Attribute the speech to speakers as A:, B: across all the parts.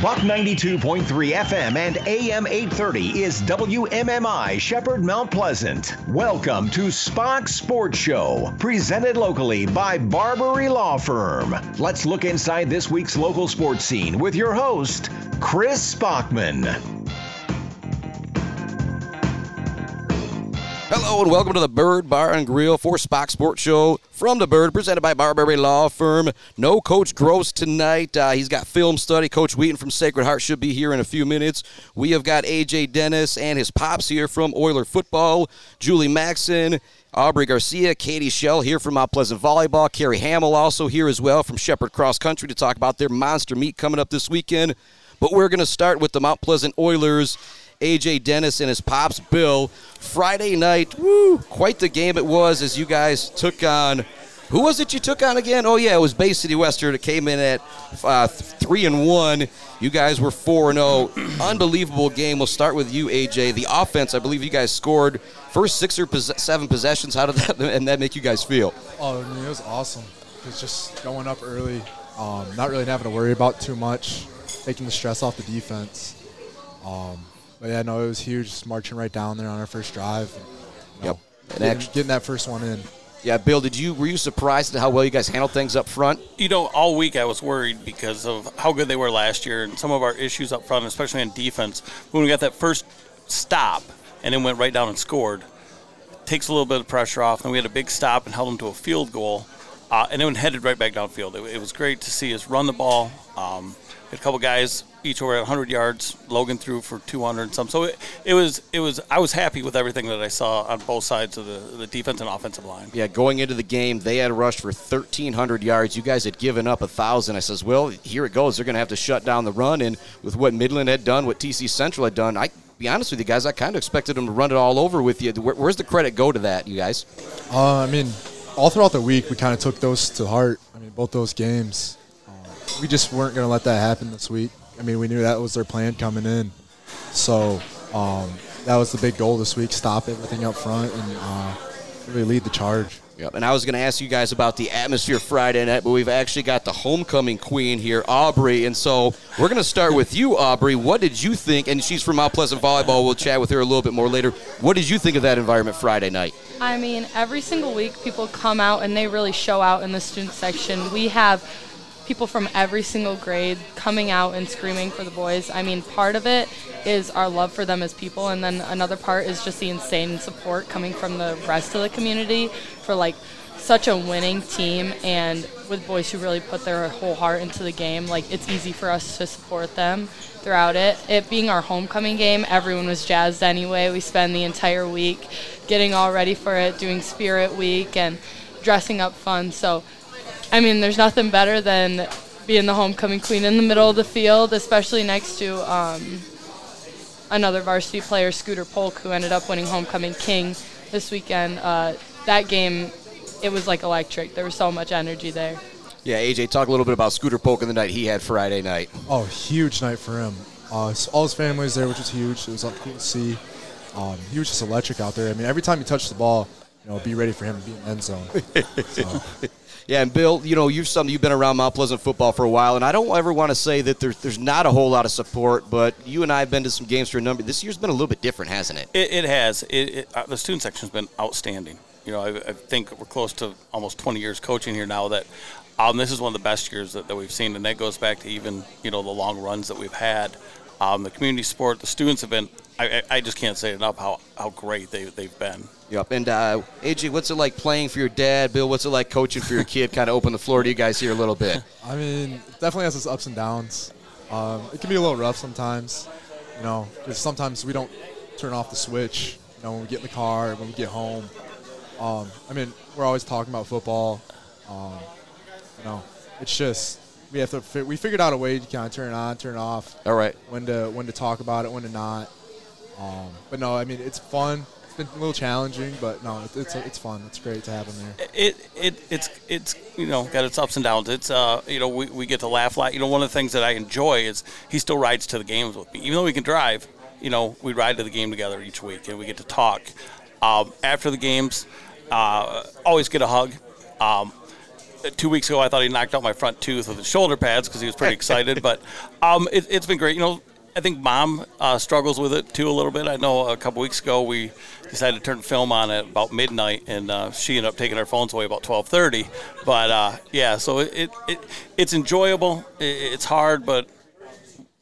A: Buck 92.3 FM and AM 830 is WMMI Shepherd Mount Pleasant. Welcome to Spach's Sports Show, presented locally by Barberi Law Firm. Let's look inside this week's local sports scene with your host, Chris Spachman.
B: Hello and welcome to the Bird Bar and Grill for Spach's Sports Show from the Bird, presented by Barberi Law Firm. No Coach Gross tonight. Uh, he's got film study. Coach Wheaton from Sacred Heart should be here in a few minutes. We have got AJ Denis and his pops here from Oiler Football. Julie Maxon. Aubrey Garcia, Katie Schell here from Mount Pleasant Volleyball. Carey Hammel also here as well from Shepherd Cross Country to talk about their monster meet coming up this weekend. But we're going to start with the Mount Pleasant Oilers AJ Denis and his pops Bill. Friday night, woo, quite the game it was as you guys took on. Who was it you took on again? Oh yeah, it was Bay City Western. It came in at uh, three and one. You guys were four and zero. Unbelievable game. We'll start with you, AJ. The offense. I believe you guys scored first six or pos- seven possessions. How did that and that make you guys feel?
C: Oh, I mean, it was awesome. It's just going up early, um, not really having to worry about too much, taking the stress off the defense. Um, but yeah, no, it was huge. Just marching right down there on our first drive. And,
B: yep.
C: And getting, actually, getting that first one in.
B: Yeah, Bill, did you were you surprised at how well you guys handled things up front?
D: You know, all week I was worried because of how good they were last year and some of our issues up front, especially on defense. When we got that first stop and then went right down and scored, takes a little bit of pressure off. And then we had a big stop and held them to a field goal, uh, and then headed right back downfield. It, it, was great to see us run the ball. Um, a couple guys each over at 100 yards. Logan threw for 200 and some. So it, it was it was I was happy with everything that I saw on both sides of the, the defense and offensive line.
B: Yeah, going into the game, they had rushed for 1,300 yards. You guys had given up a thousand. I says, well, here it goes. They're going to have to shut down the run. And with what Midland had done, what TC Central had done, I be honest with you guys, I kind of expected them to run it all over with you. Where, where's the credit go to that, you guys?
C: Uh, I mean, all throughout the week, we kind of took those to heart. I mean, both those games. We just weren't going to let that happen this week. I mean, we knew that was their plan coming in. So um, that was the big goal this week: stop everything up front and uh, really lead the charge.
B: Yep. And I was going to ask you guys about the atmosphere Friday night, but we've actually got the homecoming queen here, Aubrey. And so we're going to start with you, Aubrey. What did you think? And she's from Mount Pleasant Volleyball. We'll chat with her a little bit more later. What did you think of that environment Friday night?
E: I mean, every single week people come out and they really show out in the student section. We have people from every single grade coming out and screaming for the boys. I mean, part of it is our love for them as people, and then another part is just the insane support coming from the rest of the community for like such a winning team and with boys who really put their whole heart into the game. Like it's easy for us to support them throughout it. It being our homecoming game, everyone was jazzed anyway. We spend the entire week getting all ready for it, doing Spirit Week and dressing up fun. So I mean, there's nothing better than being the homecoming queen in the middle of the field, especially next to um, another varsity player, Scooter Polk, who ended up winning homecoming king this weekend. Uh, that game, it was like electric. There was so much energy there.
B: Yeah, AJ, talk a little bit about Scooter Polk and the night he had Friday night.
C: Oh, huge night for him. Uh, all his family was there, which was huge. It was cool to see. Um, he was just electric out there. I mean, every time he touched the ball, you know, be ready for him to be in the end zone.
B: so. Yeah, and Bill, you know, you've something you've been around Mount Pleasant football for a while, and I don't ever want to say that there's there's not a whole lot of support, but you and I have been to some games for a number. This year's been a little bit different, hasn't it?
D: It, it has. It, it, uh, the student section's been outstanding. You know, I, I, think we're close to almost 20 years coaching here now. That um, this is one of the best years that, that we've seen, and that goes back to even you know the long runs that we've had. Um, the community support, the students have been. I, I just can't say enough how, how great they they've been.
B: Yep. And uh, AJ, what's it like playing for your dad? Bill, what's it like coaching for your kid? kind of open the floor to you guys here a little bit.
C: I mean, definitely has its ups and downs. Um, it can be a little rough sometimes, you know, because sometimes we don't turn off the switch. You know, when we get in the car, when we get home. Um, I mean, we're always talking about football. Um, you know, it's just we have to. Fi- we figured out a way to kind of turn it on, turn it off.
B: All right.
C: When to when to talk about it, when to not. Um, but no, I mean it's fun It's been a little challenging, but no, it's it's, it's fun. It's great to have him there.
D: It it it's it's you know got its ups and downs. It's uh you know we, we get to laugh like you know one of the things that I enjoy is he still rides to the games with me, even though we can drive. You know we ride to the game together each week, and we get to talk. Um, after the games, uh, always get a hug. Um, two weeks ago, I thought he knocked out my front tooth with his shoulder pads because he was pretty excited. but um, it, has been great. You know, I think mom uh, struggles with it too a little bit. I know a couple weeks ago we decided to turn film on at about midnight, and uh, she ended up taking our phones away about 12:30. But uh, yeah, so it, it, it, it's enjoyable. It, it's hard, but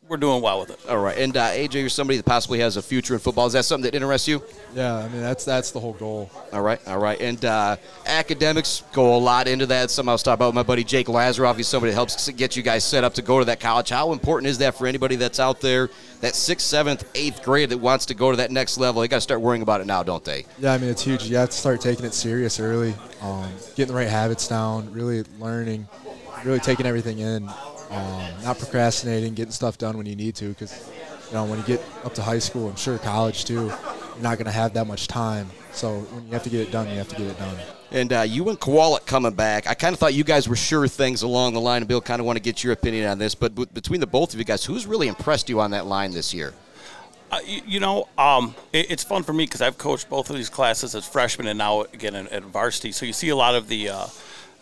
D: we're doing well with it.
B: All right, and uh, AJ, you're somebody that possibly has a future in football. Is that something that interests you?
C: Yeah, I mean that's that's the whole goal.
B: All right, all right, and uh, academics go a lot into that. Somehow, I was talking about with my buddy Jake Lazaroff. He's somebody that helps get you guys set up to go to that college. How important is that for anybody that's out there, that sixth, seventh, eighth grade that wants to go to that next level? They got to start worrying about it now, don't they?
C: Yeah, I mean it's huge. You have to start taking it serious early, um, getting the right habits down, really learning, really taking everything in um, not procrastinating, getting stuff done when you need to. Because you know when you get up to high school, I'm sure college too, you're not going to have that much time. So when you have to get it done, you have to get it done.
B: And uh, you and Kowalik coming back, I kind of thought you guys were sure things along the line. And Bill, kind of want to get your opinion on this. But b- between the both of you guys, who's really impressed you on that line this year?
D: Uh, you, you, know, um, it, it's fun for me because I've coached both of these classes as freshmen and now again at, at varsity. So you see a lot of the uh,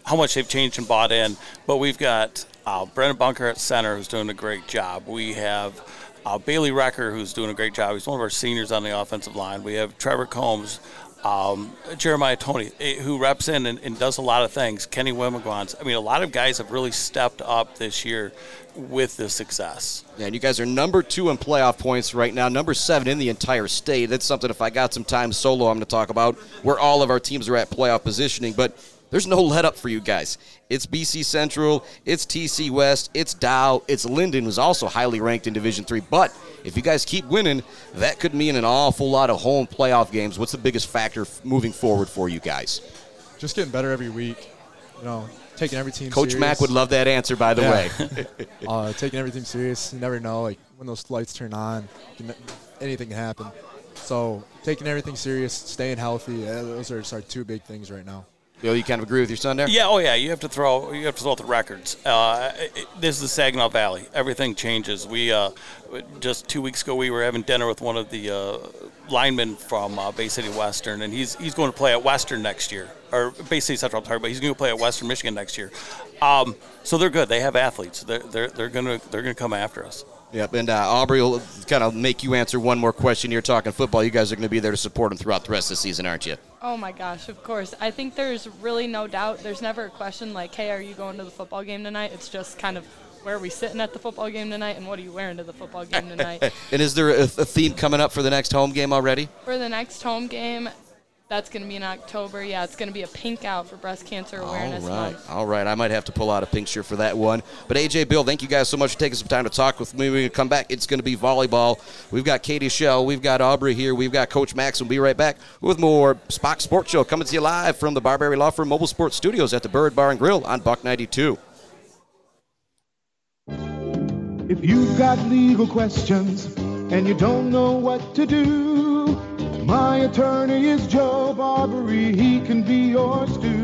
D: how much they've changed and bought in. But we've got uh, Brendan Bunker at center, who's doing a great job. We have uh, Bailey Recker, who's doing a great job. He's one of our seniors on the offensive line. We have Trevor Combs, um, Jeremiah Tony, eh, who reps in and, and, does a lot of things. Kenny Wimagons. I mean, a lot of guys have really stepped up this year with the success.
B: Yeah, and you guys are number two in playoff points right now, number seven in the entire state. That's something, if I got some time solo, I'm going to talk about where all of our teams are at playoff positioning. But there's no let up for you guys. It's BC Central, it's TC West, it's Dow, it's Linden, who's also highly ranked in Division Three. But if you guys keep winning, that could mean an awful lot of home playoff games. What's the biggest factor moving forward for you guys?
C: Just getting better every week. You know, taking every team.
B: Coach
C: serious.
B: Mack would love that answer, by the
C: yeah.
B: way.
C: uh, taking everything serious. You never know, like when those lights turn on, anything can happen. So taking everything serious, staying healthy. those are our two big things right now.
B: Bill, you kind of agree with your son there?
D: Yeah, oh yeah. You have to throw. You have to throw out the records. Uh, it, this is the Saginaw Valley. Everything changes. We uh, just two weeks ago we were having dinner with one of the uh, linemen from uh, Bay City Western, and he's he's going to play at Western next year, or Bay City Central. I'm sorry, but he's going to play at Western Michigan next year. Um, so they're good. They have athletes. They're they're, they're gonna they're gonna come after us.
B: Yep, and uh, Aubrey will kind of make you answer one more question. You're talking football. You guys are going to be there to support him throughout the rest of the season, aren't you?
E: Oh my gosh, of course. I think there's really no doubt. There's never a question like, "Hey, are you going to the football game tonight?" It's just kind of where are we sitting at the football game tonight, and what are you wearing to the football game tonight?
B: and is there a, a theme coming up for the next home game already?
E: For the next home game, that's going to be in October. Yeah, it's going to be a pink out for breast cancer awareness
B: All right.
E: month.
B: All right. I might have to pull out a pink shirt for that one. But AJ, Bill, thank you guys so much for taking some time to talk with me. We're come back. It's going to be volleyball. We've got Katie Schell. We've got Aubrey here. We've got Coach Max. We'll be right back with more Spach's Sports Show coming to you live from the Barberi Law Firm Mobile Sports Studios at the Bird Bar and Grill on Buck 92.
F: If you've got legal questions and you don't know what to do, my attorney is Joe Barberi. He can be yours too.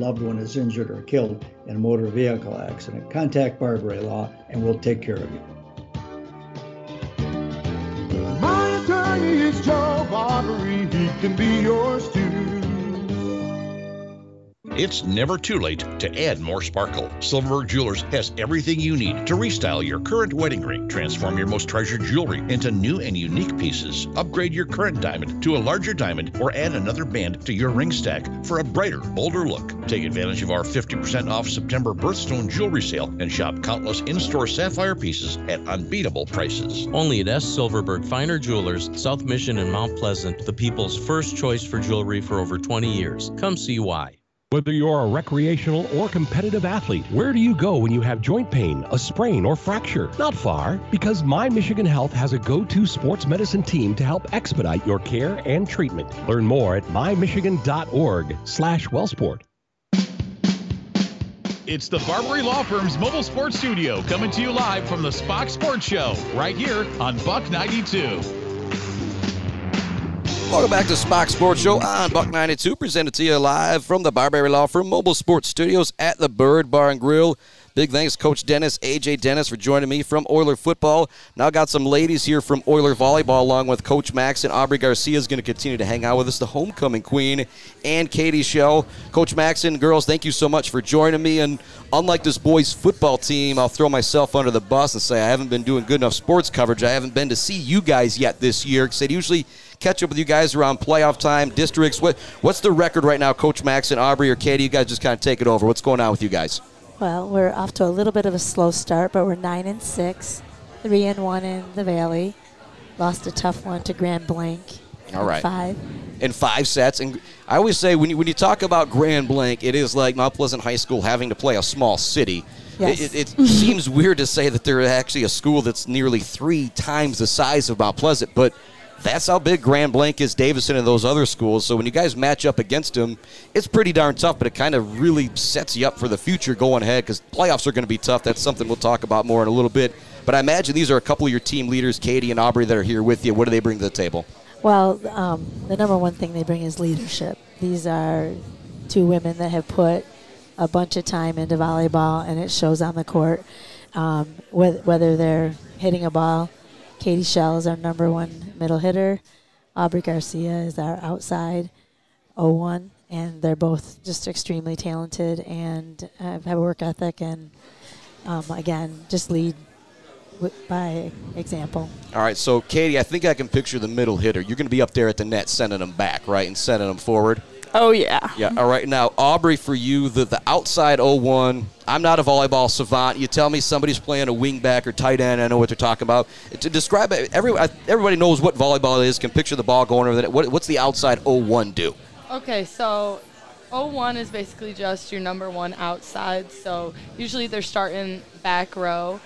G: loved one is injured or killed in a motor vehicle accident, contact Barberi Law and we'll take care of you.
F: My attorney is Joe Barberi. He can be yours too.
H: It's never too late to add more sparkle. Silverberg Jewelers has everything you need to restyle your current wedding ring, transform your most treasured jewelry into new and unique pieces, upgrade your current diamond to a larger diamond, or add another band to your ring stack for a brighter, bolder look. Take advantage of our 50% off September birthstone jewelry sale and shop countless in-store sapphire pieces at unbeatable prices.
I: Only at S. Silverberg Finer Jewelers, South Mission and Mount Pleasant, the people's first choice for jewelry for over 20 years. Come see why.
J: Whether you're a recreational or competitive athlete, where do you go when you have joint pain, a sprain, or fracture? Not far, because My Michigan Health has a go to sports medicine team to help expedite your care and treatment. Learn more at mymichigan.org slash wellsport.
K: It's the Barberi Law Firm's mobile sports studio coming to you live from the Spach's Sports Show right here on Buck 92.
B: Welcome back to Spach's Sports Show on Buck 92, presented to you live from the Barberi Law Firm Mobile Sports Studios at the Bird Bar and Grill. Big thanks, Coach Denis, AJ Denis, for joining me from Oiler Football. Now got some ladies here from Oiler Volleyball, along with Coach Max and Aubrey Garcia is going to continue to hang out with us, the homecoming queen, and Katie Schell. Coach Max and girls, thank you so much for joining me. And unlike this boys' football team, I'll throw myself under the bus and say I haven't been doing good enough sports coverage. I haven't been to see you guys yet this year because usually catch up with you guys around playoff time, districts. What what's the record right now, Coach Max and Aubrey or Katie? You guys just kind of take it over. What's going on with you guys?
L: Well, we're off to a little bit of a slow start, but we're nine and six, three and one in the Valley. Lost a tough one to Grand Blanc.
B: All right.
L: Five.
B: in five sets. And I always say when you, when you talk about Grand Blanc, it is like Mount Pleasant High School having to play a small city.
L: Yes.
B: It, it, it seems weird to say that they're actually a school that's nearly three times the size of Mount Pleasant, but that's how big Grand Blanc is, Davison, and those other schools. So when you guys match up against them, it's pretty darn tough, but it kind of really sets you up for the future going ahead because playoffs are going to be tough. That's something we'll talk about more in a little bit. But I imagine these are a couple of your team leaders, Katie and Aubrey, that are here with you. What do they bring to the table?
L: Well, um, the number one thing they bring is leadership. These are two women that have put a bunch of time into volleyball, and it shows on the court. Um, whether, whether they're hitting a ball, Katie Schell is our number one middle hitter. Aubrey Garcia is our outside 01, and they're both just extremely talented and have a work ethic, and um, again, just lead by example.
B: All right, so Katie, I think I can picture the middle hitter. You're going to be up there at the net sending them back, right, and sending them forward.
M: Oh yeah.
B: Yeah. All right. Now, Aubrey, for you, the, the outside 01. I'm not a volleyball savant. You tell me somebody's playing a wing back or tight end. I know what they're talking about. To describe it, every, everybody knows what volleyball is. Can picture the ball going over the net. What, what's the outside 01 do?
E: Okay, so 01 is basically just your number one outside. So usually they're starting back row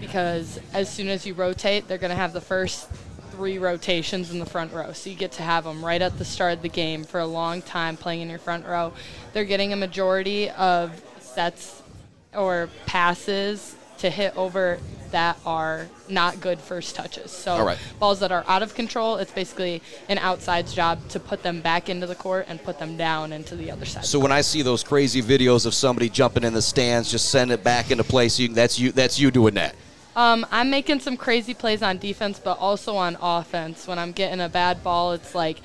E: because as soon as you rotate, they're going to have the first three rotations in the front row. So you get to have them right at the start of the game for a long time playing in your front row. They're getting a majority of sets or passes to hit over that are not good first touches. So
B: right.
E: balls that are out of control, it's basically an outside's job to put them back into the court and put them down into the other side.
B: So when I see those crazy videos of somebody jumping in the stands, just send it back into place. You, that's you. That's you doing that.
E: Um, I'm making some crazy plays on defense, but also on offense. When I'm getting a bad ball, it's like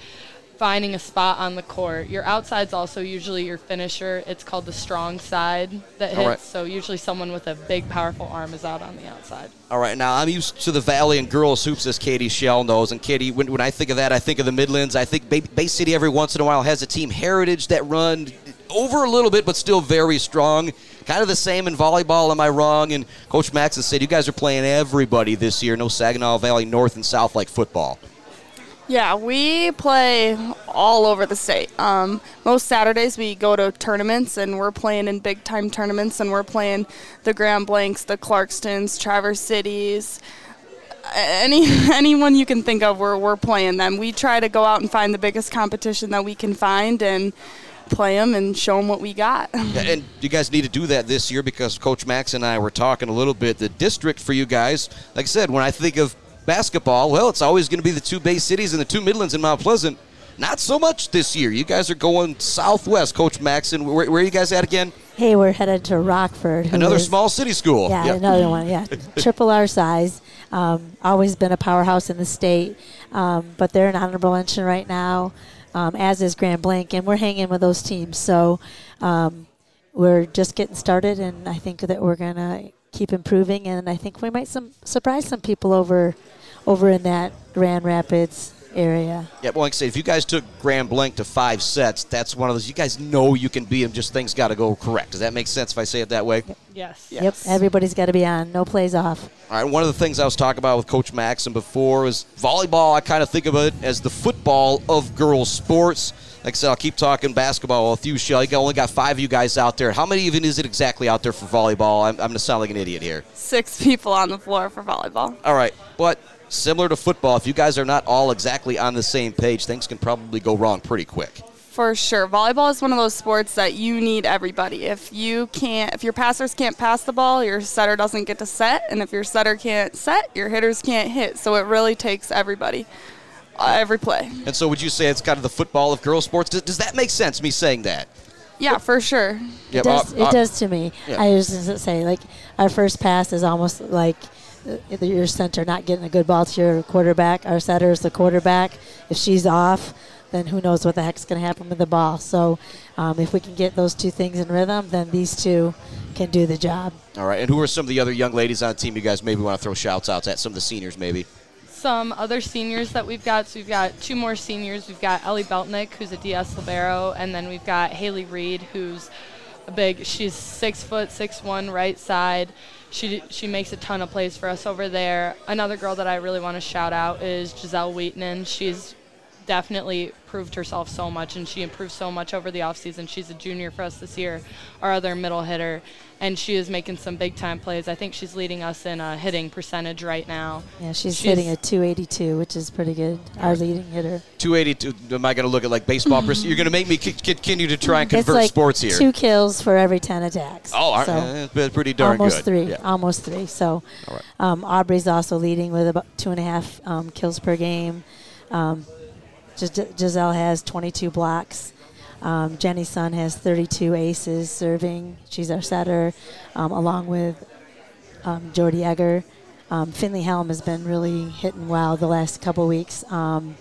E: finding a spot on the court. Your outside's also usually your finisher. It's called the strong side that hits.
B: Right.
E: So usually someone with a big, powerful arm is out on the outside.
B: All right, now I'm used to the Valley and girls hoops, as Katie Schell knows. And Katie, when, when I think of that, I think of the Midlands. I think Bay, Bay City every once in a while has a team heritage that run over a little bit, but still very strong. Kind of the same in volleyball, am I wrong? And Coach Maxon said you guys are playing everybody this year. No Saginaw Valley North and South like football.
M: Yeah, we play all over the state. Um, most Saturdays we go to tournaments and we're playing in big time tournaments and we're playing the Grand Blancs, the Clarkstons, Traverse Cities, any anyone you can think of. We're we're playing them. We try to go out and find the biggest competition that we can find and play them and show them what we got.
B: Yeah, and you guys need to do that this year because Coach Max and I were talking a little bit. The district for you guys, like I said, when I think of basketball, well, it's always going to be the two Bay Cities and the two Midlands and Mount Pleasant. Not so much this year. You guys are going southwest, Coach Maxon. Where, where are you guys at again?
L: Hey, we're headed to Rockford.
B: Another
L: is-
B: small city school.
L: Yeah,
B: Yep.
L: another one. Yeah, triple our size. Um, always been a powerhouse in the state, um, but they're an honorable mention right now, um, as is Grand Blanc, and we're hanging with those teams. So um, we're just getting started, and I think that we're gonna keep improving, and I think we might some surprise some people over over in that Grand Rapids area.
B: Yeah, well, like I say, if you guys took Grand Blanc to five sets, that's one of those. You guys know you can beat them. Just things got to go correct. Does that make sense if I say it that way?
E: Yes.
L: Yep, everybody's got to be on. No plays off.
B: All right, one of the things I was talking about with Coach Maxon before was volleyball. I kind of think of it as the football of girls' sports. Like I said, I'll keep talking basketball with you, Schell. You only got five of you guys out there. How many even is it exactly out there for volleyball? I'm, I'm going to sound like an idiot here.
M: Six people on the floor for volleyball.
B: All right, but similar to football, if you guys are not all exactly on the same page, things can probably go wrong pretty quick.
M: For sure. Volleyball is one of those sports that you need everybody. If you can't if your passers can't pass the ball, your setter doesn't get to set, and if your setter can't set, your hitters can't hit. So it really takes everybody. Uh, every play.
B: And so, would you say it's kind of the football of girls sports? Does, does that make sense? Me saying that?
M: Yeah, for sure.
B: Yeah,
L: It does,
B: uh, uh,
L: does to me.
B: yeah.
L: I was just gonna say, like, our first pass is almost like your center not getting a good ball to your quarterback. Our setter is the quarterback. If she's off, then who knows what the heck's going to happen with the ball. So um, if we can get those two things in rhythm, then these two can do the job.
B: All right. And who are some of the other young ladies on the team you guys maybe want to throw shouts outs at? Some of the seniors, maybe.
E: some other seniors that we've got. So we've got two more seniors. We've got Ellie Beltnick, who's a DS libero, and then we've got Haley Reed, who's a big. She's six foot, six one, right side. She she makes a ton of plays for us over there. Another girl that I really want to shout out is Giselle Wheaton. She's definitely proved herself so much and she improved so much over the offseason. She's a junior for us this year, our other middle hitter, and she is making some big time plays. I think she's leading us in a hitting percentage right now.
L: Yeah, she's, hitting a 282, which is pretty good. Our leading hitter.
B: 282. Am I going to look at like baseball? perc- You're going to make me c- continue to try and
L: it's
B: convert
L: like
B: sports here.
L: two kills for every 10 attacks.
B: Oh, all right.
L: So
B: that's pretty darn good.
L: almost
B: good.
L: three.
B: Yeah.
L: Almost three. So
B: All right.
L: um, Aubrey's also leading with about two and a half um, kills per game. Um, Gis- Giselle has 22 blocks. Um, Jenny Sun has 32 aces serving. She's our setter, um, along with um, Jordy Egger. Um, Finley Helm has been really hitting well the last couple weeks. Um,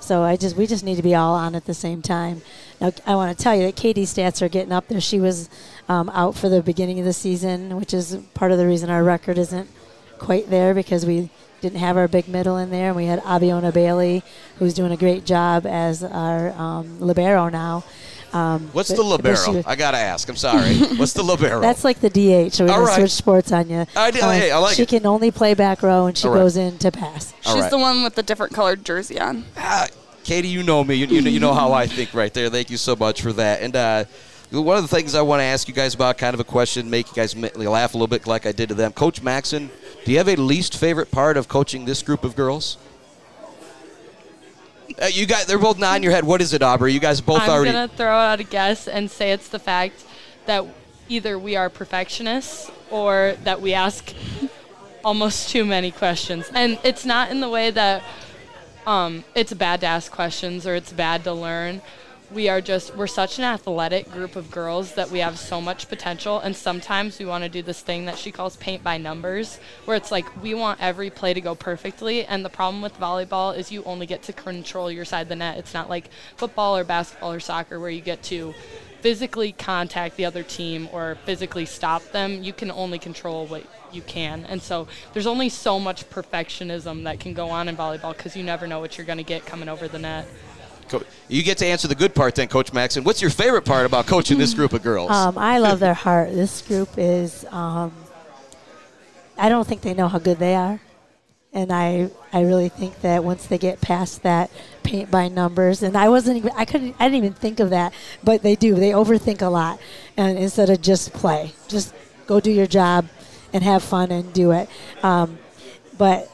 L: so I just we just need to be all on at the same time. Now I want to tell you that Katie's stats are getting up there. She was um, out for the beginning of the season, which is part of the reason our record isn't quite there because we didn't have our big middle in there. And we had Abiona Bailey, who's doing a great job as our um, libero now. Um,
B: What's
L: but-
B: the
L: but she
B: libero?
L: was-
B: I got to ask. I'm sorry. What's the libero?
L: that's like the DH. So we're
B: right.
L: switch sports on you.
B: I do- hey, I like
L: she
B: it.
L: can only play back row, and she
B: All right.
L: goes in to pass.
M: She's
B: right.
M: the one with the different colored jersey on.
B: Katie, you know me. You, you, know, you know how I think right there. Thank you so much for that. And uh, one of the things I want to ask you guys about, kind of a question, make you guys laugh a little bit like I did to them. Coach Maxon, do you have a least favorite part of coaching this group of girls? Uh, you guys, they're both nodding your head. What is it, Aubrey? You guys both already.
E: I'm gonna throw out a guess and say it's the fact that either we are perfectionists or that we ask almost too many questions, and it's not in the way that um, it's bad to ask questions or it's bad to learn. We are just we're such an athletic group of girls that we have so much potential, and sometimes we want to do this thing that she calls paint by numbers, where it's like we want every play to go perfectly. And the problem with volleyball is you only get to control your side of the net. It's not like football or basketball or soccer where you get to physically contact the other team or physically stop them. You can only control what you can. And so there's only so much perfectionism that can go on in volleyball because you never know what you're going to get coming over the net.
B: You get to answer the good part then, Coach Max. And What's your favorite part about coaching this group of girls?
L: Um, I love their heart. This group is. Um, I don't think they know how good they are, and I I really think that once they get past that paint by numbers, and I wasn't even I couldn't I didn't even think of that, but they do. They overthink a lot, and instead of just play, just go do your job, and have fun and do it. Um, but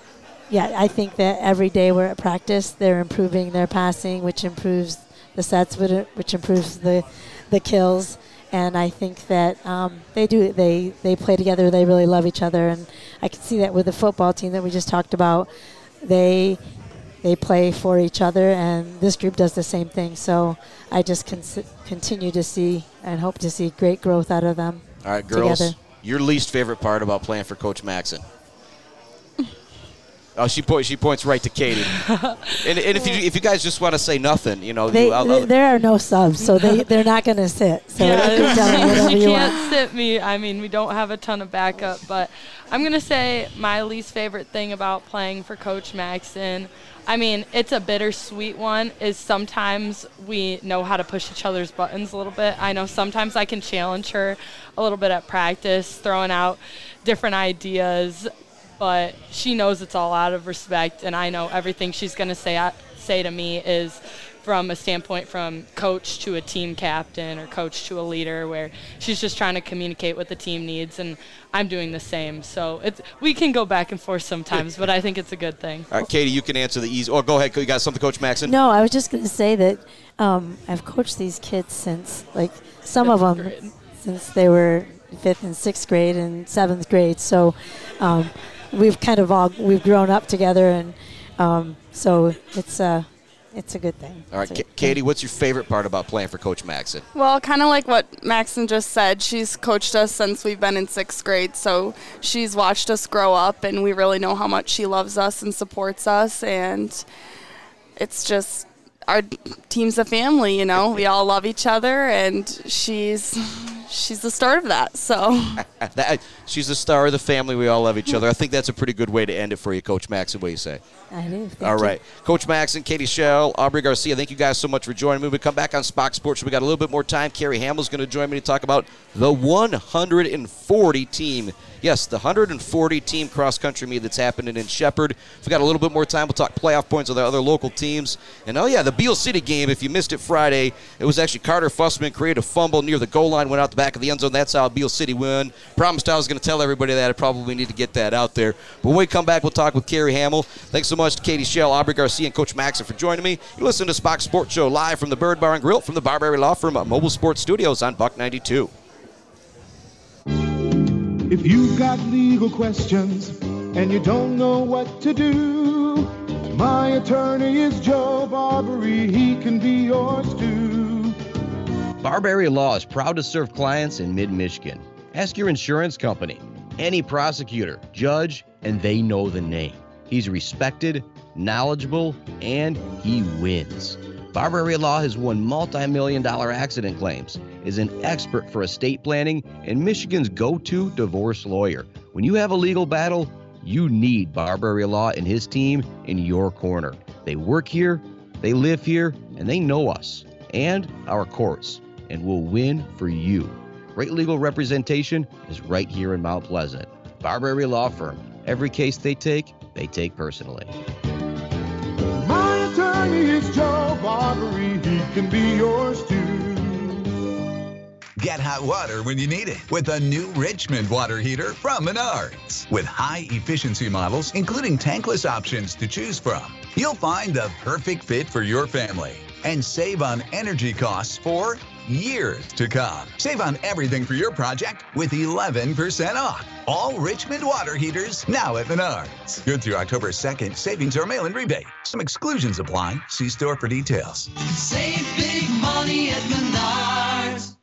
L: yeah, I think that every day we're at practice, they're improving their passing, which improves the sets, which which improves the the kills. And I think that um, they do they they play together. They really love each other, and I can see that with the football team that we just talked about. They they play for each other, and this group does the same thing. So I just con- continue to see and hope to see great growth out of them.
B: All right, girls.
L: together.
B: Your least favorite part about playing for Coach Maxon? Oh, she points. She points right to Katie. and, and if you if you guys just want to say nothing, you know,
L: They,
B: you, I'll- I'll-
L: there are no subs, so they they're not going to sit. So you can tell them whatever
E: you
L: you
E: can't
L: want.
E: sit me. I mean, we don't have a ton of backup, but I'm gonna say my least favorite thing about playing for Coach Maxon. I mean, it's a bittersweet one. Is sometimes we know how to push each other's buttons a little bit. I know sometimes I can challenge her a little bit at practice, throwing out different ideas, but she knows it's all out of respect, and I know everything she's gonna say say to me is from a standpoint from coach to a team captain or coach to a leader where she's just trying to communicate what the team needs and I'm doing the same. So it's we can go back and forth sometimes, but I think it's a good thing.
B: All right, Katie, you can answer the easy. Oh, go ahead. You got something, Coach Maxon?
L: No, I was just going to say that um, I've coached these kids since, like, some of them
E: grade.
L: since they were fifth and sixth grade and seventh grade. So um, we've kind of all we've grown up together, and um, so it's uh, it's a good thing.
B: All right,
L: It's a-
B: Ka- Katie, what's your favorite part about playing for Coach Maxon?
M: Well, kind of like what Maxon just said, she's coached us since we've been in sixth grade, so she's watched us grow up, and we really know how much she loves us and supports us, and it's just our team's a family, you know. We all love each other, and she's she's the start of that. So
B: That, she's the star of the family. We all love each other. I think that's a pretty good way to end it for you, Coach Maxon. What do you say?
L: I do. Thank
B: All
L: you.
B: right. Coach Maxon, Katie Schell, Aubrey Garcia, thank you guys so much for joining me. We come back on Spach's Sports. We got a little bit more time. Carey Hammel's going to join me to talk about the 140 team. Yes, the 140 team cross country meet that's happening in Shepherd. If we got a little bit more time, we'll talk playoff points with the other local teams. And oh, yeah, the Beale City game, if you missed it Friday, it was actually Carter Fussman created a fumble near the goal line, went out the back of the end zone. That's how Beale City won. Promised I was going to tell everybody that. I probably need to get that out there. But when we come back, we'll talk with Carey Hammel. Thanks so much to Katie Schell, Aubrey Garcia, and Coach Maxon for joining me. You listen to Spach's Sports Show live from the Bird Bar and Grill from the Barberi Law Firm at Mobile Sports Studios on Buck 92.
F: If you've got legal questions and you don't know what to do, my attorney is Joe Barberi. He can be yours too.
N: Barberi Law is proud to serve clients in mid Michigan. Ask your insurance company, any prosecutor, judge, and they know the name. He's respected, knowledgeable, and he wins. Barberi Law has won multi million dollar accident claims, is an expert for estate planning, and Michigan's go to divorce lawyer. When you have a legal battle, you need Barberi Law and his team in your corner. They work here, they live here, and they know us and our courts, and will win for you. Great legal representation is right here in Mount Pleasant. Barberi Law Firm. Every case they take, they take personally.
F: My attorney is Joe Barberi. He can be yours too.
O: Get hot water when you need it with a new Richmond water heater from Menards. With high efficiency models, including tankless options to choose from, you'll find the perfect fit for your family and save on energy costs for years to come. Save on everything for your project with 11% off. All Richmond water heaters now at Menards. Good through October 2nd. Savings are mail and rebate. Some exclusions apply. See store for details.
P: Save big money at Menards.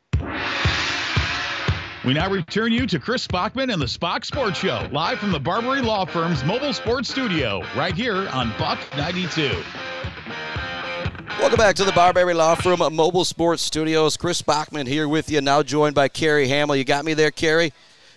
K: We now return you to Chris Spachman and the Spach's Sports Show, live from the Barberi Law Firm's mobile sports studio, right here on Buck 92.
B: Welcome back to the Barberi Law Firm Mobile Sports Studios. Chris Spachman here with you, now joined by Carey Hammel. You got me there, Carey?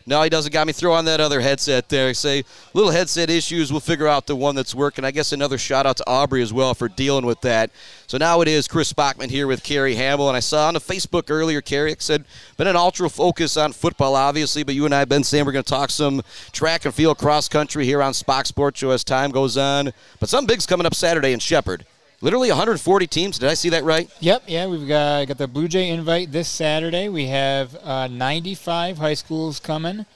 B: No, he doesn't got me. Throw on that other headset there. Say, little headset issues. We'll figure out the one that's working. I guess another shout out to Aubrey as well for dealing with that. So now it is Chris Spachman here with Carey Hammel. And I saw on the Facebook earlier, it said, been an ultra focus on football, obviously, but you and I have been saying we're going to talk some track and field cross country here on Spach's Sports Show as time goes on. But some big's coming up Saturday in Shepherd. Literally 140 teams. Did I see that right?
Q: Yep, yeah, we've got got the Blue Jay invite this Saturday. We have uh, 95 high schools coming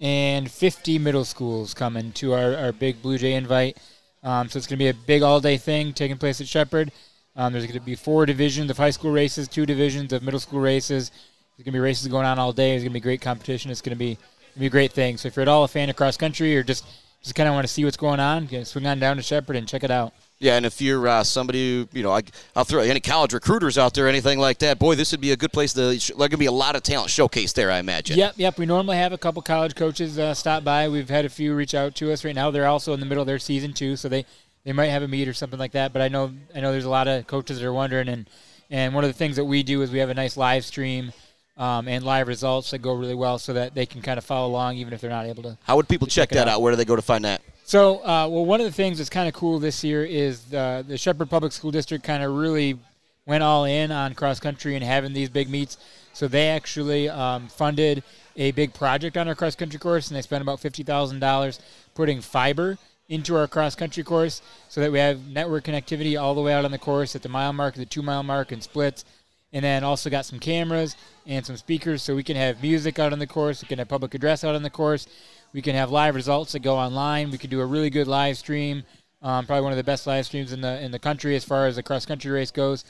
Q: and 50 middle schools coming to our, our big Blue Jay invite. Um, so it's going to be a big all day thing taking place at Shepherd. Um, there's going to be four divisions of high school races, two divisions of middle school races. There's going to be races going on all day. There's going to be great competition. It's going to be be a great thing. So if you're at all a fan of cross country or just just kind of want to see what's going on, swing on down to Shepherd and check it out.
B: Yeah, and if you're uh, somebody who, you know, I, I'll throw any college recruiters out there, anything like that, boy, this would be a good place to, there's going to be a lot of talent showcase there, I imagine.
Q: Yep, yep. We normally have a couple college coaches uh, stop by. We've had a few reach out to us right now. They're also in the middle of their season too, so they, they might have a meet or something like that. But I know I know there's a lot of coaches that are wondering, and and one of the things that we do is we have a nice live stream. Um, and live results that go really well, so that they can kind of follow along, even if they're not able to.
B: How would people check
Q: it
B: that out? Where do they go to find that?
Q: So, uh, well, one of the things that's kind of cool this year is the, the Shepherd Public School District kind of really went all in on cross country and having these big meets. So they actually um, funded a big project on our cross country course, and they spent about fifty thousand dollars putting fiber into our cross country course so that we have network connectivity all the way out on the course at the mile mark, the two mile mark, and splits. And then also got some cameras and some speakers so we can have music out on the course. We can have public address out on the course. We can have live results that go online. We can do a really good live stream. Um, probably one of the best live streams in the in the country as far as the cross country race goes.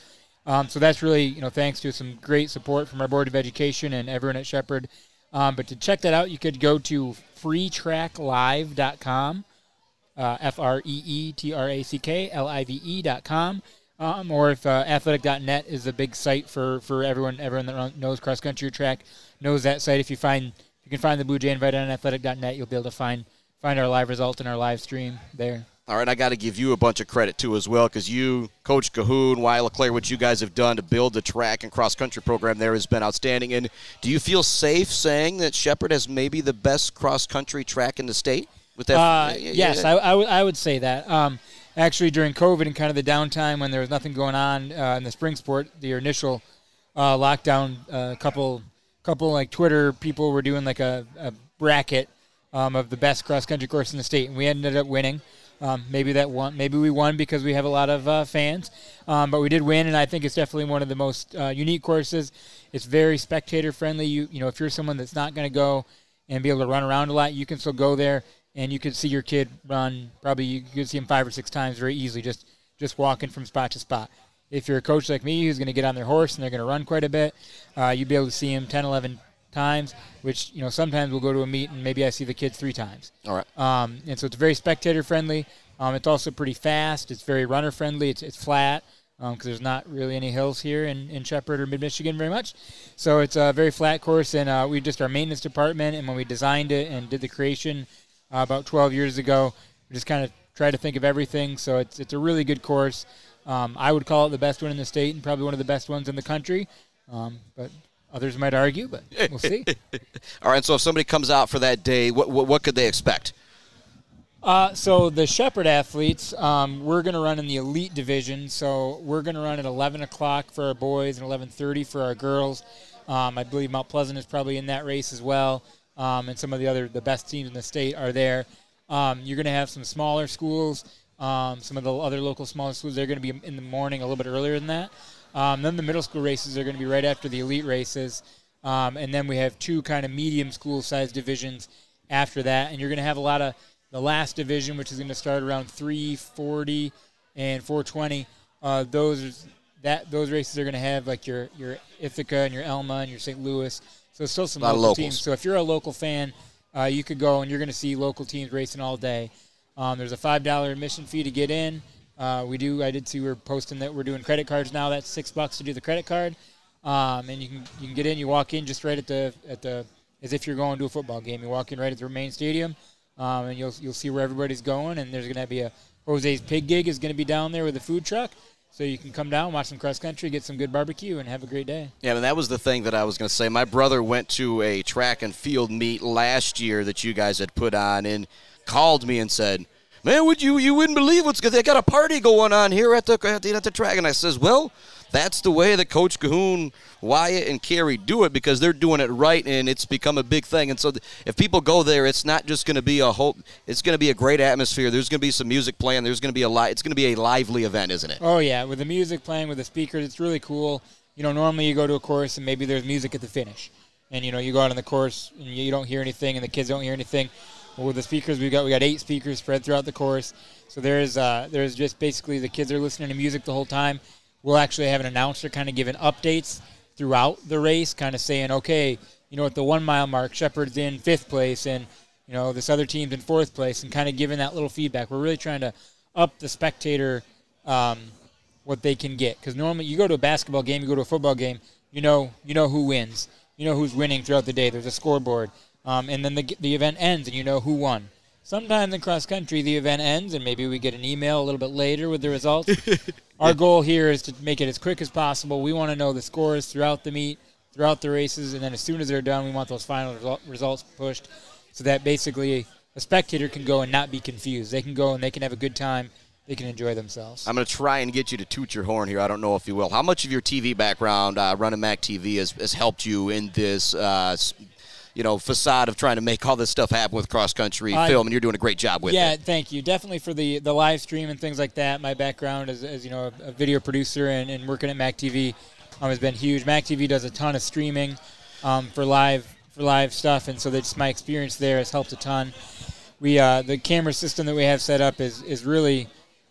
Q: Um, so that's really you know thanks to some great support from our board of education and everyone at Shepherd. Um, but to check that out, you could go to freetracklive.com, uh, F R E E T R A C K L I V E.com. Um, or if uh, athletic.net is a big site for, for everyone everyone that knows cross country track knows that site. If you find if you can find the Blue Jay Invite on athletic.net, you'll be able to find find our live results and our live stream there.
B: All right, I got to give you a bunch of credit too as well because you, Coach Cahoon, Wyatt LeClaire, what you guys have done to build the track and cross country program there has been outstanding. And do you feel safe saying that Shepherd has maybe the best cross country track in the state?
Q: With that, uh, yeah, yes, yeah. I, I, w- I would say that. Um, actually, during COVID and kind of the downtime when there was nothing going on uh, in the spring sport, the initial uh, lockdown, a uh, couple, couple like Twitter people were doing like a, a bracket um, of the best cross country course in the state, and we ended up winning. Um, maybe that won. Maybe we won because we have a lot of uh, fans, um, but we did win, and I think it's definitely one of the most uh, unique courses. It's very spectator friendly. You you know, if you're someone that's not going to go and be able to run around a lot, you can still go there and you could see your kid run. Probably you could see him five or six times very easily, just just walking from spot to spot. If you're a coach like me who's going to get on their horse and they're going to run quite a bit, uh, you'd be able to see him 10, 11 times, which you know sometimes we'll go to a meet and maybe I see the kids three times.
B: All right.
Q: Um, and so it's very spectator friendly. Um, it's also pretty fast. It's very runner friendly. It's, it's flat because um, there's not really any hills here in, in Shepherd or Mid Michigan very much. So it's a very flat course, and uh, we just our maintenance department. And when we designed it and did the creation uh, about 12 years ago, we just kind of try to think of everything. So it's it's a really good course. Um, I would call it the best one in the state and probably one of the best ones in the country. Um, but Others might argue, but we'll see.
B: All right. So if somebody comes out for that day, what what, what could they expect?
Q: Uh, so the Shepherd athletes, um, we're going to run in the elite division. So we're going to run at 11 o'clock for our boys and 11:30 for our girls. Um, I believe Mount Pleasant is probably in that race as well, um, and some of the other the best teams in the state are there. Um, you're going to have some smaller schools, um, some of the other local smaller schools. They're going to be in the morning a little bit earlier than that. Um, then the middle school races are going to be right after the elite races. Um, and then we have two kind of medium school size divisions after that. And you're going to have a lot of the last division, which is going to start around 340 and 420. Uh, those that those races are going to have like your your Ithaca and your Alma and your St. Louis. So still some local teams. So if you're a local fan, uh, you could go and you're going to see local teams racing all day. Um, there's a five dollar admission fee to get in. Uh, we do. I did see we are posting that we're doing credit cards now. That's six bucks to do the credit card, um, and you can you can get in. You walk in just right at the at the as if you're going to a football game. You walk in right at the main stadium, um, and you'll you'll see where everybody's going. And there's going to be a Jose's Pig Gig is going to be down there with a food truck. So you can come down, watch some cross country, get some good barbecue, and have a great day.
B: Yeah, and that was the thing that I was going to say. My brother went to a track and field meet last year that you guys had put on, and called me and said, man, would you you wouldn't believe what's good. They got a party going on here at the at the, at the track, and I says, well, that's the way that Coach Cahoon, Wyatt, and Carey do it because they're doing it right, and it's become a big thing. And so, if people go there, it's not just going to be a whole. It's going to be a great atmosphere. There's going to be some music playing. There's going to be a li- It's going to be a lively event, isn't it?
Q: Oh yeah, with the music playing, with the speakers, it's really cool. You know, normally you go to a course and maybe there's music at the finish, and you know you go out on the course and you don't hear anything, and the kids don't hear anything Well, with the speakers we got we got eight speakers spread throughout the course so there's uh, there's just basically the kids are listening to music the whole time we'll actually have an announcer kind of giving updates throughout the race kind of saying okay you know at the one mile mark Shepherd's in fifth place and you know this other team's in fourth place and kind of giving that little feedback. We're really trying to up the spectator um, what they can get. Because normally you go to a basketball game you go to a football game you know you know who wins. You know who's winning throughout the day. There's a scoreboard. Um, and then the, the event ends and you know who won. Sometimes in cross country, the event ends and maybe we get an email a little bit later with the results. Our goal here is to make it as quick as possible. We want to know the scores throughout the meet, throughout the races, and then as soon as they're done, we want those final result, results pushed so that basically a spectator can go and not be confused. They can go and they can have a good time. They can enjoy themselves.
B: I'm going to try and get you to toot your horn here. I don't know if you will. How much of your TV background, uh, running Mac TV, has, has helped you in this uh, you know facade of trying to make all this stuff happen with cross country
Q: Uh,
B: film, and you're doing a great job with
Q: yeah,
B: it.
Q: Yeah, thank you. Definitely for the, the live stream and things like that. My background as, as you know a, a video producer and, and working at Mac TV um, has been huge. Mac TV does a ton of streaming um, for live for live stuff, and so that's my experience there has helped a ton. We uh, the camera system that we have set up is is really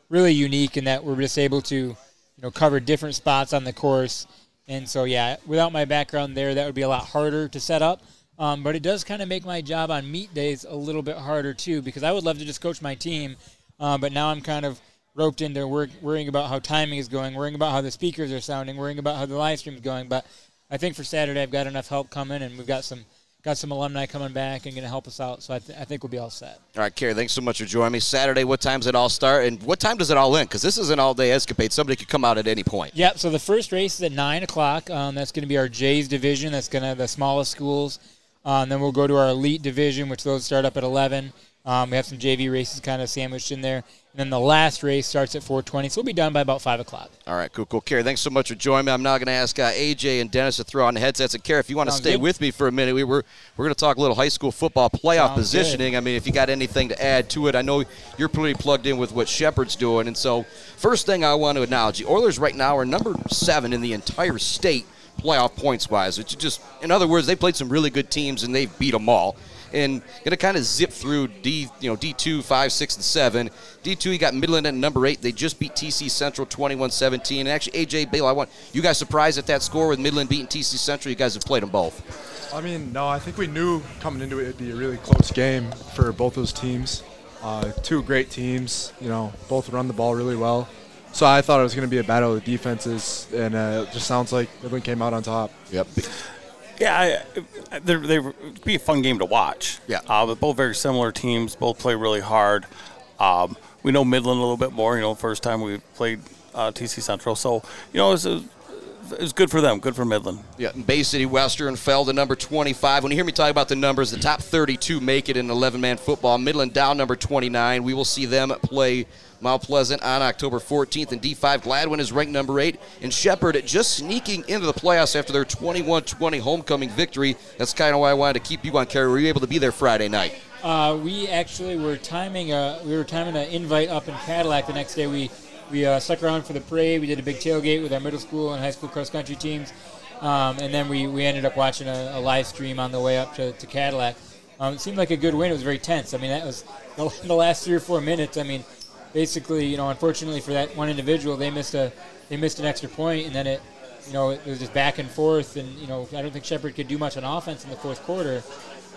Q: really unique in that we're just able to you know cover different spots on the course. And so yeah, without my background there, that would be a lot harder to set up. Um, but it does kind of make my job on meet days a little bit harder too, because I would love to just coach my team, uh, but now I'm kind of roped into work, worrying about how timing is going, worrying about how the speakers are sounding, worrying about how the live stream is going. But I think for Saturday, I've got enough help coming, and we've got some got some alumni coming back and going to help us out. So I, th- I think we'll be all set.
B: All right, Carey, thanks so much for joining me. Saturday, what time does it all start, and what time does it all end? Because this is an all-day escapade. Somebody could come out at any point.
Q: Yep. So the first race is at nine o'clock. Um, that's going to be our Jays division. That's going to the smallest schools. Uh, and then we'll go to our elite division, which those start up at eleven. Um, we have some JV races kind of sandwiched in there, and then the last race starts at 4:20. So we'll be done by about five o'clock.
B: All right, cool, cool. Carey, thanks so much for joining me. I'm now going to ask uh, AJ and Denis to throw on the headsets. And Carey, if you want to stay
Q: good.
B: with me for a minute, we were we're going to talk a little high school football playoff
Q: Sounds
B: positioning. I mean, if you got anything to add to it, I know you're pretty plugged in with what Shepherd's doing. And so, first thing I want to acknowledge: the Oilers right now are number seven in the entire state playoff points wise. Which just, in other words, they played some really good teams and they've beat them all. And gonna kind of zip through D, you know, D two, five, six, and seven. D two, you got Midland at number eight. They just beat TC Central 21-17. And actually, AJ Bale, I want you guys surprised at that score with Midland beating TC Central. You guys have played them both.
C: I mean, no, I think we knew coming into it it'd be a really close game for both those teams. Uh, two great teams, you know, both run the ball really well. So I thought it was going to be a battle of the defenses, and uh, it just sounds like Midland came out on top.
B: Yep.
D: Yeah, I, they they would be a fun game to watch.
B: Yeah,
D: uh, but both very similar teams. Both play really hard. Um, we know Midland a little bit more. You know, first time we played uh, TC Central, so you know it's was, it good for them. Good for Midland.
B: Yeah, Bay City Western fell to number 25. When you hear me talk about the numbers, the top 32 make it in 11-man football. Midland down number 29. We will see them play Mount Pleasant on October 14th. And D5 Gladwin is ranked number 8. And Shepherd just sneaking into the playoffs after their 21-20 homecoming victory. That's kind of why I wanted to keep you on, Carey. Were you able to be there Friday night?
Q: Uh, we actually were timing a we were timing an invite up in Cadillac the next day. We we uh, stuck around for the parade. We did a big tailgate with our middle school and high school cross country teams, um, and then we, we ended up watching a, a live stream on the way up to, to Cadillac. Um, it seemed like a good win. It was very tense. I mean, that was the, the last three or four minutes. I mean, basically, you know, unfortunately for that one individual, they missed a they missed an extra point, and then it you know it was just back and forth, and you know I don't think Shepherd could do much on offense in the fourth quarter.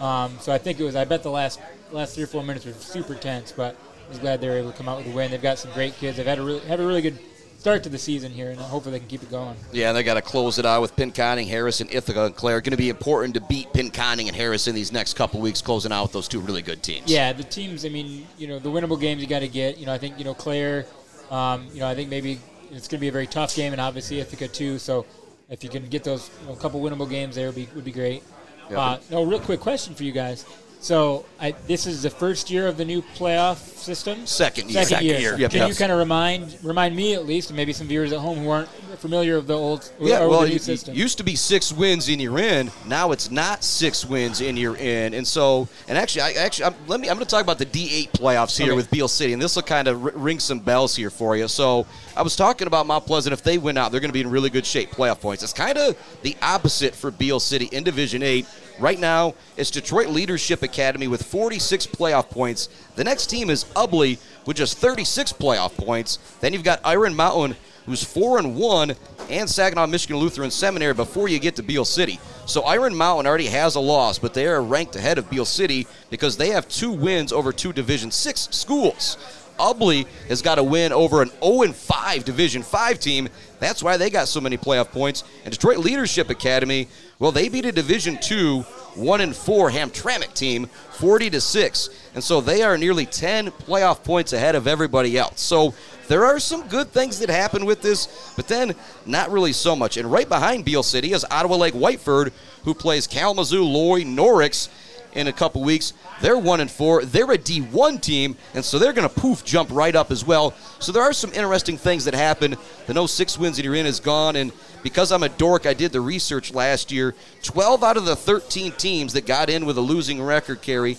Q: Um, so I think it was. I bet the last last three or four minutes were super tense, but I was glad they were able to come out with a win. They've got some great kids. They've had a really have a really good start to the season here, and hopefully they can keep it going.
B: Yeah, they got to close it out with Pinconning, Harrison, Ithaca, and Clare. Going to be important to beat Pinconning and Harrison these next couple weeks, closing out with those two really good teams.
Q: Yeah, the teams. I mean, you know, the winnable games you got to get. You know, I think you know Clare. Um, you know, I think maybe it's going to be a very tough game, and obviously Ithaca too. So if you can get those you know, couple winnable games there, would be would be great.
B: Yeah.
Q: Uh, no, real quick question for you guys. So I, this is the first year of the new playoff system.
B: Second year.
Q: Second,
B: Second
Q: year.
B: year. Yep,
Q: Can you kind of remind remind me at least, and maybe some viewers at home who aren't familiar with the old
B: Yeah, well, it
Q: system?
B: used to be six wins in your in. Now it's not six wins in your in, and so and actually, I actually I'm, let me. I'm going to talk about the D8 playoffs here
Q: Okay.
B: with Beale City, and this will kind of r- ring some bells here for you. So I was talking about Mount Pleasant. If they win out, they're going to be in really good shape playoff points. It's kind of the opposite for Beale City in Division Eight. Right now, it's Detroit Leadership Academy with 46 playoff points. The next team is Ubley with just 36 playoff points. Then you've got Iron Mountain, who's four and one, and Saginaw Michigan Lutheran Seminary before you get to Beale City. So Iron Mountain already has a loss, but they are ranked ahead of Beale City because they have two wins over two Division Six schools. Ubley has got a win over an 0 5 Division 5 team. That's why they got so many playoff points. And Detroit Leadership Academy, well, they beat a Division 2 1 and 4 Hamtramck team 40 to 6. And so they are nearly 10 playoff points ahead of everybody else. So there are some good things that happen with this, but then not really so much. And right behind Beale City is Ottawa Lake Whiteford, who plays Kalamazoo, Loy, Norrix. In a couple weeks. They're one and four. They're a D1 team, and so they're going to poof jump right up as well. So there are some interesting things that happen. The no six wins that you're in is gone, and because I'm a dork, I did the research last year. 12 out of the 13 teams that got in with a losing record, Carey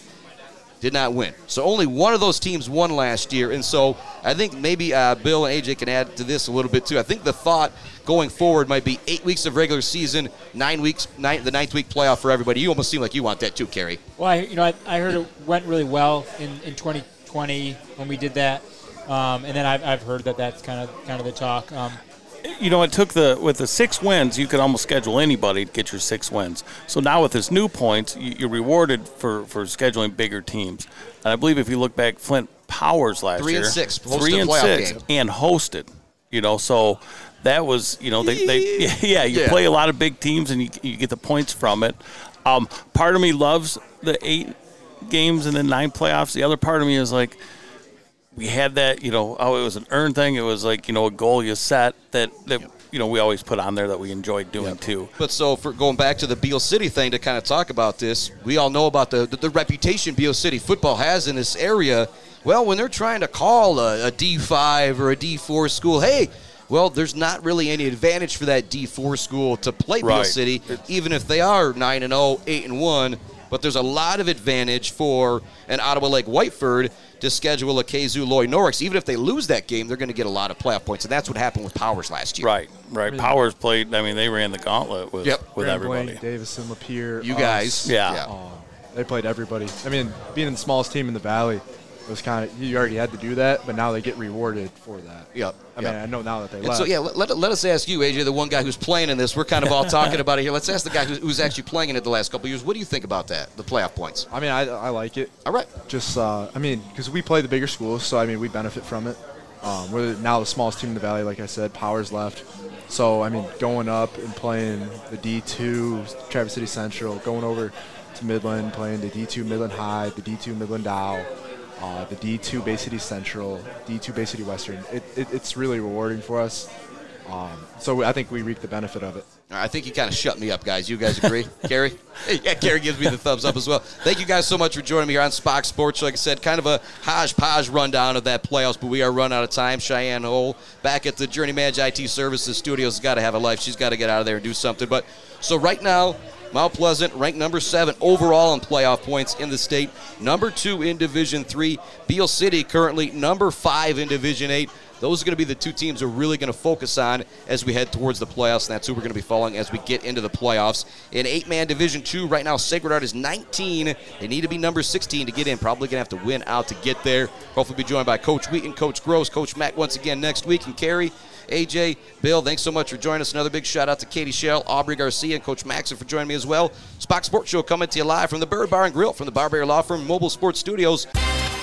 B: did not win. So only one of those teams won last year. And so I think maybe uh, Bill and AJ can add to this a little bit too. I think the thought going forward might be eight weeks of regular season, nine weeks, nine, the ninth week playoff for everybody. You almost seem like you want that too, Carey.
Q: Well, I, you know, I, I heard it went really well in, in 2020 when we did that. Um, and then I've, I've heard that that's kind of kind of the talk. Um,
D: you know, it took the with the six wins, you could almost schedule anybody to get your six wins. So now with this new points, you- you're rewarded for for scheduling bigger teams. And I believe if you look back, Flint Powers last
B: Three
D: year,
B: and six,
D: three and six,
B: game.
D: and hosted. You know, so that was you know they, they yeah you
B: Yeah.
D: play a lot of big teams and you you get the points from it. Um, part of me loves the eight games and then nine playoffs. The other part of me is like we had that, you know, oh, it was an earned thing. It was like, you know, a goal you set that, that you know, we always put on there that we enjoyed doing too.
B: But so for going back to the Beale City thing to kind of talk about this, we all know about the the, the reputation Beale City football has in this area. Well, when they're trying to call a, a D5 or a D4 school, hey, well, there's not really any advantage for that D4 school to play Beale
D: Right.
B: City, even if they are 9 and 0, 8 and 1. But there's a lot of advantage for an Ottawa Lake Whiteford to schedule a KZoo Loy Norrix. Even if they lose that game, they're going to get a lot of playoff points, and that's what happened with Powers last year.
D: Right, right. Powers played. I mean, they ran the gauntlet with
B: Yep.
D: with
C: Grand
D: everybody.
C: Blanc, Davison, Lapeer,
B: You
C: us.
B: guys. Yeah.
C: Um, they played everybody. I mean, being the smallest team in the valley was kind of you already had to do that, but now they get rewarded for that.
B: Yep.
C: I mean. I know now that they
B: And
C: left.
B: so, yeah, let, let, let us ask you, AJ, the one guy who's playing in this. We're kind of all talking about it here. Let's ask the guy who's, who's actually playing in it the last couple of years. What do you think about that, the playoff points?
C: I mean, I, I like it.
B: All right.
C: Just, uh, I mean, because we play the bigger schools, so I mean, we benefit from it. Um, we're now the smallest team in the valley, like I said. Powers left, so I mean, going up and playing the D2 Traverse City Central, going over to Midland, playing the D2 Midland High, the D2 Midland Dow, uh, the D2 Bay City Central, D2 Bay City Western. It, it, it's really rewarding for us. Um, so I think we reap the benefit of it.
B: I think you kind of shut me up, guys. You guys agree? Carey? Yeah, Carey gives me the thumbs up as well. Thank you guys so much for joining me here on Spach's Sports. Like I said, kind of a hodgepodge rundown of that playoffs, but we are run out of time. Cheyenne Hole back at the Journey Manage IT Services Studios has got to have a life. She's got to get out of there and do something. But so right now, Mount Pleasant ranked number seven overall in playoff points in the state, number two in Division Three. Beale City currently number five in Division Eight. Those are going to be the two teams we're really going to focus on as we head towards the playoffs, and that's who we're going to be following as we get into the playoffs. In eight-man Division Two, right now, Sacred Heart is 19. They need to be number 16 to get in. Probably going to have to win out to get there. Hopefully, be joined by Coach Wheaton, Coach Gross, Coach Mack once again next week, and Carey. AJ, Bill, thanks so much for joining us. Another big shout out to Katie Schell, Aubrey Garcia, and Coach Maxon for joining me as well. Spach's Sports Show coming to you live from the Bird Bar and Grill from the Barberi Law Firm Mobile Sports Studios.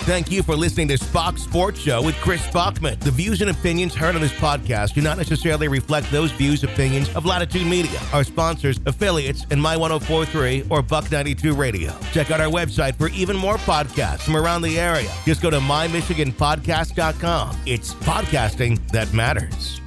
R: Thank you for listening to Spach's Sports Show with Chris Spachman. The views and opinions heard on this podcast do not necessarily reflect those views, opinions of Latitude Media, our sponsors, affiliates, and My 1043 or Buck 92 Radio. Check out our website for even more podcasts from around the area. Just go to mymichiganpodcast.com. It's podcasting that matters.